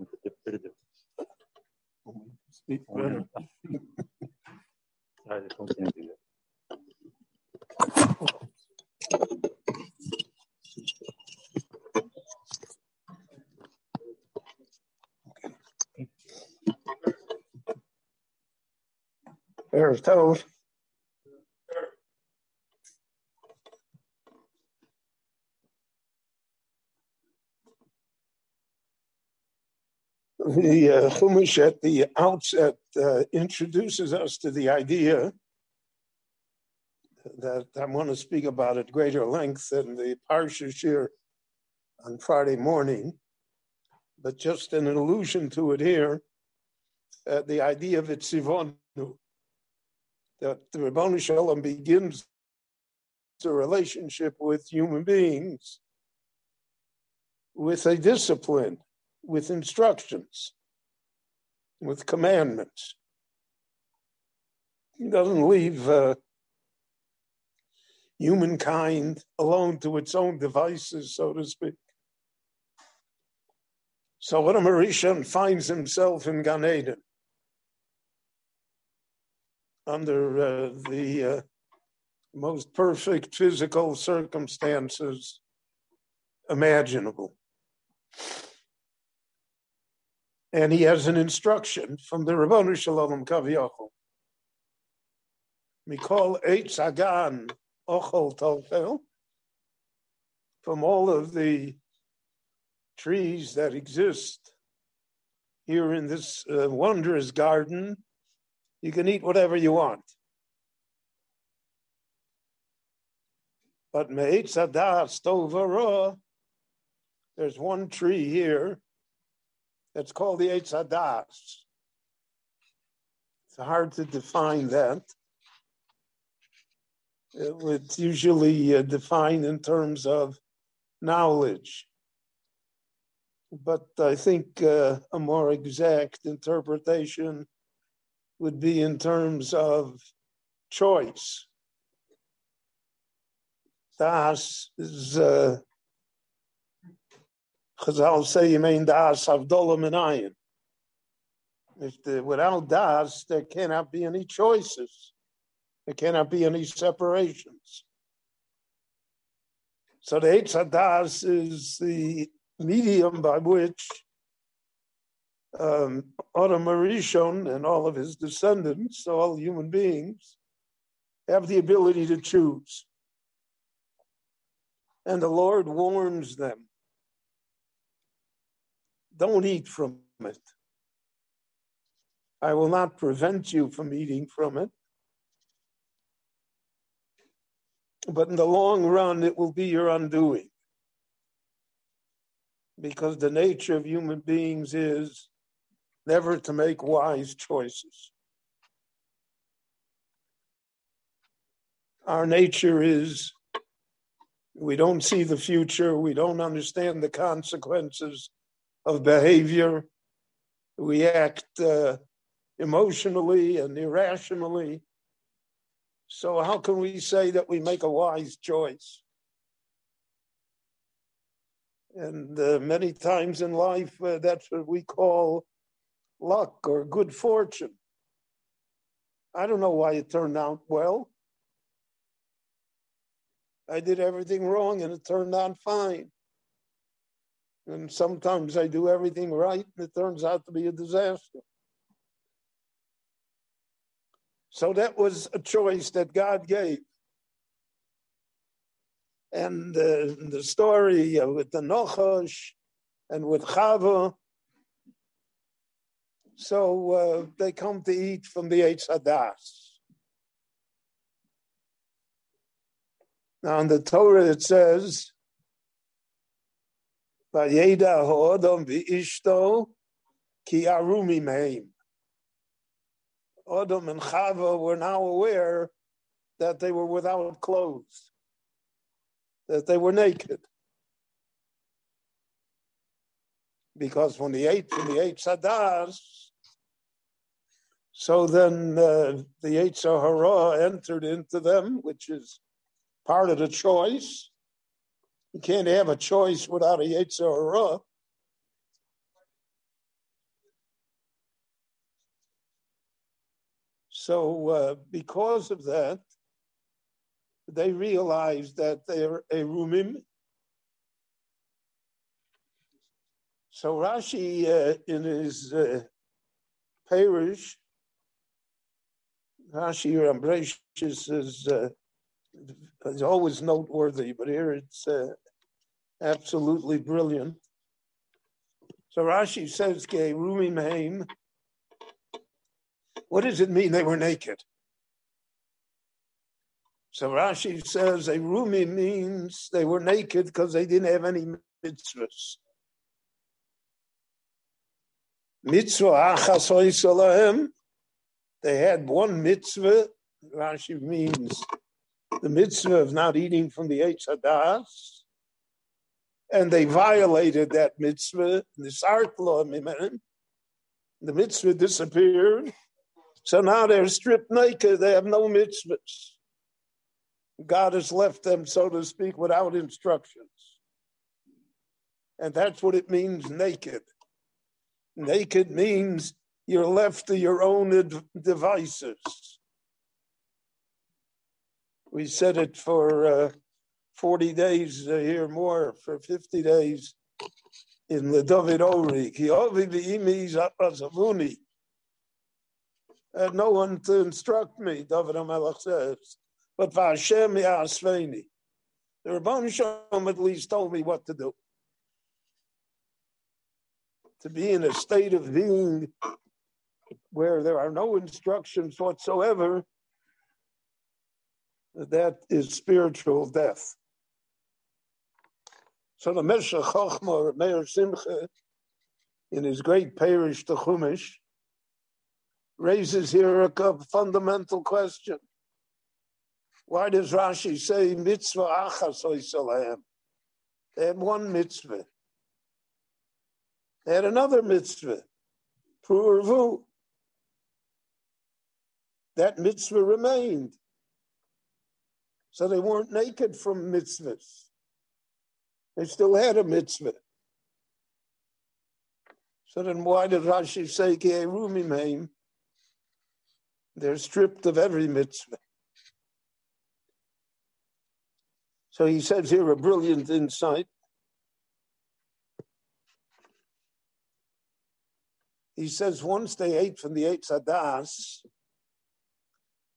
Om het te pridden. Speak Om better. het- Ja, dat komt in weer. There's toes. The uh, Chumash at the outset uh, introduces us to the idea that I want to speak about at greater length than the Parsha here on Friday morning, but just an allusion to it here, uh, the idea of Itzivonu, that the Ribono Shel Olam begins the relationship with human beings with a discipline, with instructions, with commandments. He doesn't leave uh, humankind alone to its own devices, so to speak. So when Adam HaRishon finds himself in Gan Eden, under uh, the uh, most perfect physical circumstances imaginable. And he has an instruction from the Ribono Shel Olam Kaviyachol. Mikol Eitz Hagan Ochol Tolfel. From all of the trees that exist here in this uh, wondrous garden, you can eat whatever you want. But Me'etz Hadas Tovara, there's one tree here that's called the Eitz Hadas. It's hard to define that. It- It's usually uh, defined in terms of knowledge. But I think uh, a more exact interpretation would be in terms of choice. Das is, uh, Chazal say, you mean das avdola minayin. If the, without das, there cannot be any choices. There cannot be any separations. So the Eitz Hadas is the medium by which um, Adam and all of his descendants, all human beings, have the ability to choose. And the Lord warns them don't eat from it. I will not prevent you from eating from it. But in the long run, it will be your undoing. Because the nature of human beings is never to make wise choices. Our nature is we don't see the future, we don't understand the consequences of behavior, we act uh, emotionally and irrationally. So, how can we say that we make a wise choice? And uh, many times in life, uh, that's what we call luck or good fortune. I don't know why it turned out well. I did everything wrong and it turned out fine. And sometimes I do everything right and it turns out to be a disaster. So that was a choice that God gave. And uh, the story uh, with the Nochosh and with Chava. So uh, they come to eat from the Eitz Hadas. Now in the Torah it says Vayeda ha'odom v'ishto ki arumi meim. Odom and Chava were now aware that they were without clothes, that they were naked. Because when they ate from the Eitz Hadas, so then uh, the Yetzer Hara entered into them, which is part of the choice. You can't have a choice without a Yetzer Hara. So, uh, because of that, they realized that they're a rumim. So Rashi, uh, in his uh, perush, Rashi Rambratius is, uh, is always noteworthy, but here it's uh, absolutely brilliant. So Rashi says, "Ge rumim heim." What does it mean they were naked? So Rashi says a rumi means they were naked because they didn't have any mitzvahs. Mitzvah achas They had one mitzvah. Rashi means the mitzvah of not eating from the Eitz Hadas. And they violated that mitzvah. The the mitzvah disappeared. So now they're stripped naked. They have no mitzvahs. God has left them, so to speak, without instructions. And that's what it means naked. Naked means you're left to your own devices. We said it for uh, 40 days uh, here more, for 50 days in the David Ori. Had no one to instruct me, David HaMelech says but Vashem Yasveni. The Ribono Shel Olam at least told me what to do. To be in a state of being where there are no instructions whatsoever, that is spiritual death. So the Meshech Chochma, Meir Simcha, in his great perush, the Chumash, raises here a fundamental question. Why does Rashi say mitzvah achas oisalahem? They had one mitzvah. They had another mitzvah, pru'ervu. That mitzvah remained. So they weren't naked from mitzvahs. They still had a mitzvah. So then why did Rashi say They're stripped of every mitzvah. So he says here a brilliant insight. He says once they ate from the Eitz Hadas,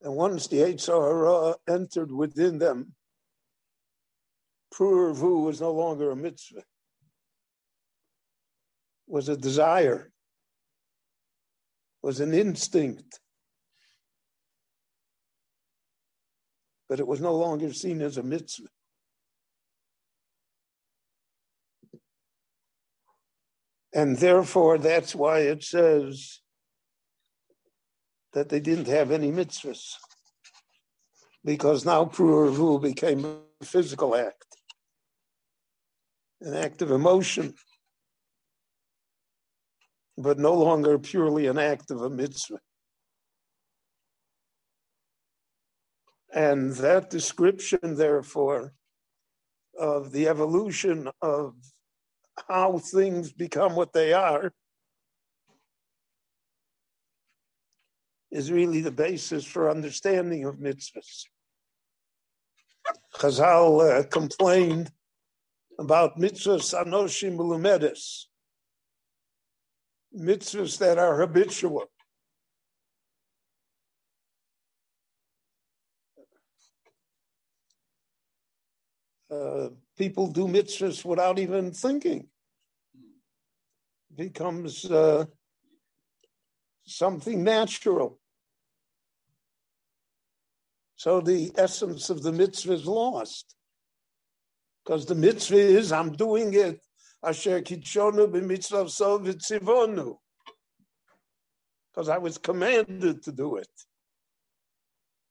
and once the Yetzer Hara entered within them, Purvu was no longer a mitzvah, was a desire, was an instinct. But it was no longer seen as a mitzvah. And therefore, that's why it says that they didn't have any mitzvahs. Because now Pru'ervu became a physical act, an act of emotion, but no longer purely an act of a mitzvah. And that description, therefore, of the evolution of how things become what they are is really the basis for understanding of mitzvahs. Chazal uh, complained about mitzvahs anoshim lumedes, mitzvahs that are habitual. Uh, people do mitzvahs without even thinking. becomes uh, something natural. So the essence of the mitzvah is lost. Because the mitzvah is I'm doing it Asher kitshonu b'mitzvah so v'tzivonu. Because I was commanded to do it.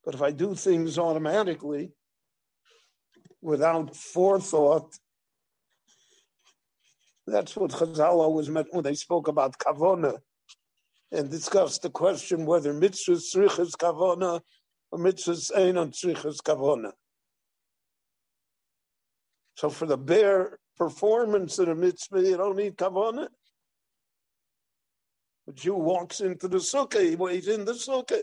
But if I do things automatically, without forethought, that's what Chazal always meant when they spoke about kavona and discussed the question whether mitzvah tzrichas kavona or mitzvah ein on tzrichas kavona. So for the bare performance of a mitzvah, you don't need kavana. A Jew walks into the sukkah, he waits in the sukkah.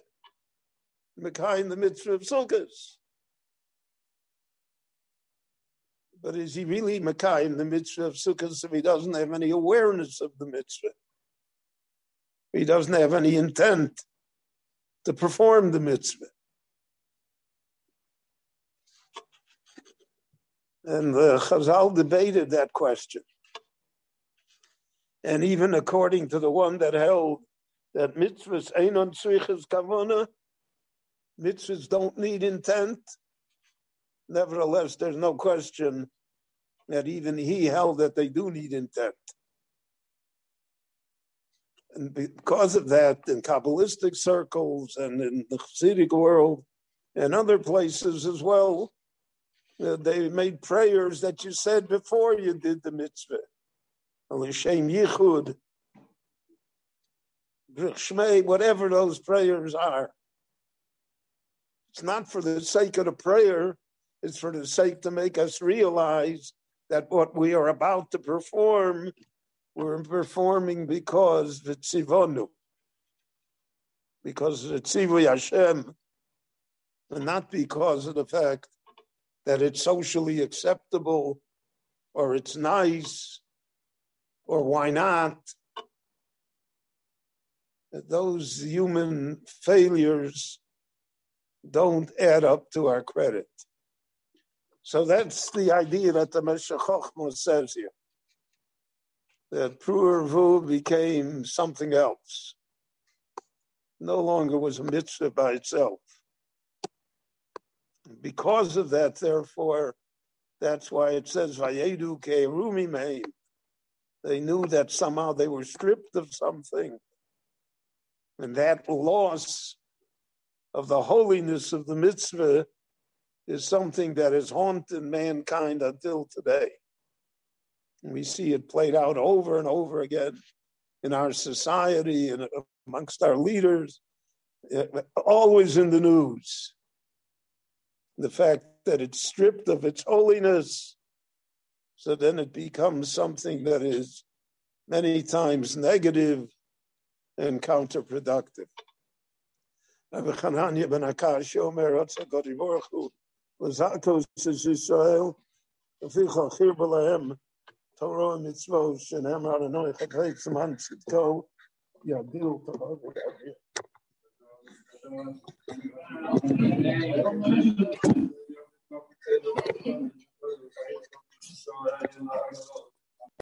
Behind the mitzvah of sukkahs. But is he really Makai in the mitzvah of sukkahs if he doesn't have any awareness of the mitzvah? He doesn't have any intent to perform the mitzvah. And the Chazal debated that question. And even according to the one that held that mitzvahs einon tzrichas kavona, mitzvahs don't need intent. Nevertheless, there's no question that even he held that they do need intent. And because of that, in Kabbalistic circles and in the Hasidic world and other places as well, Uh, they made prayers that you said before you did the mitzvah. L'shem yichud, shmei, whatever those prayers are. It's not for the sake of the prayer, it's for the sake to make us realize that what we are about to perform, we're performing because v'tzivonu, because v'tzivu Hashem, and not because of the fact that it's socially acceptable or it's nice or why not. Those human failures don't add up to our credit. So that's the idea that the Meshech says here. That Pruervu became something else. No longer was a mitzvah by itself because of that, therefore, that's why it says Vayedu. They knew that somehow they were stripped of something. And that loss of the holiness of the mitzvah is something that has haunted mankind until today. And we see it played out over and over again in our society and amongst our leaders, eh, always in the news the fact that it's stripped of its holiness, so then it becomes something that is many times negative and counterproductive. Rabbi Chananya ben Akashya Omer Otsa Godi Baruch Hu Lazatos is Yisrael V'ficha Chir B'lahem Torah and Mitzvot Yadil Thank you.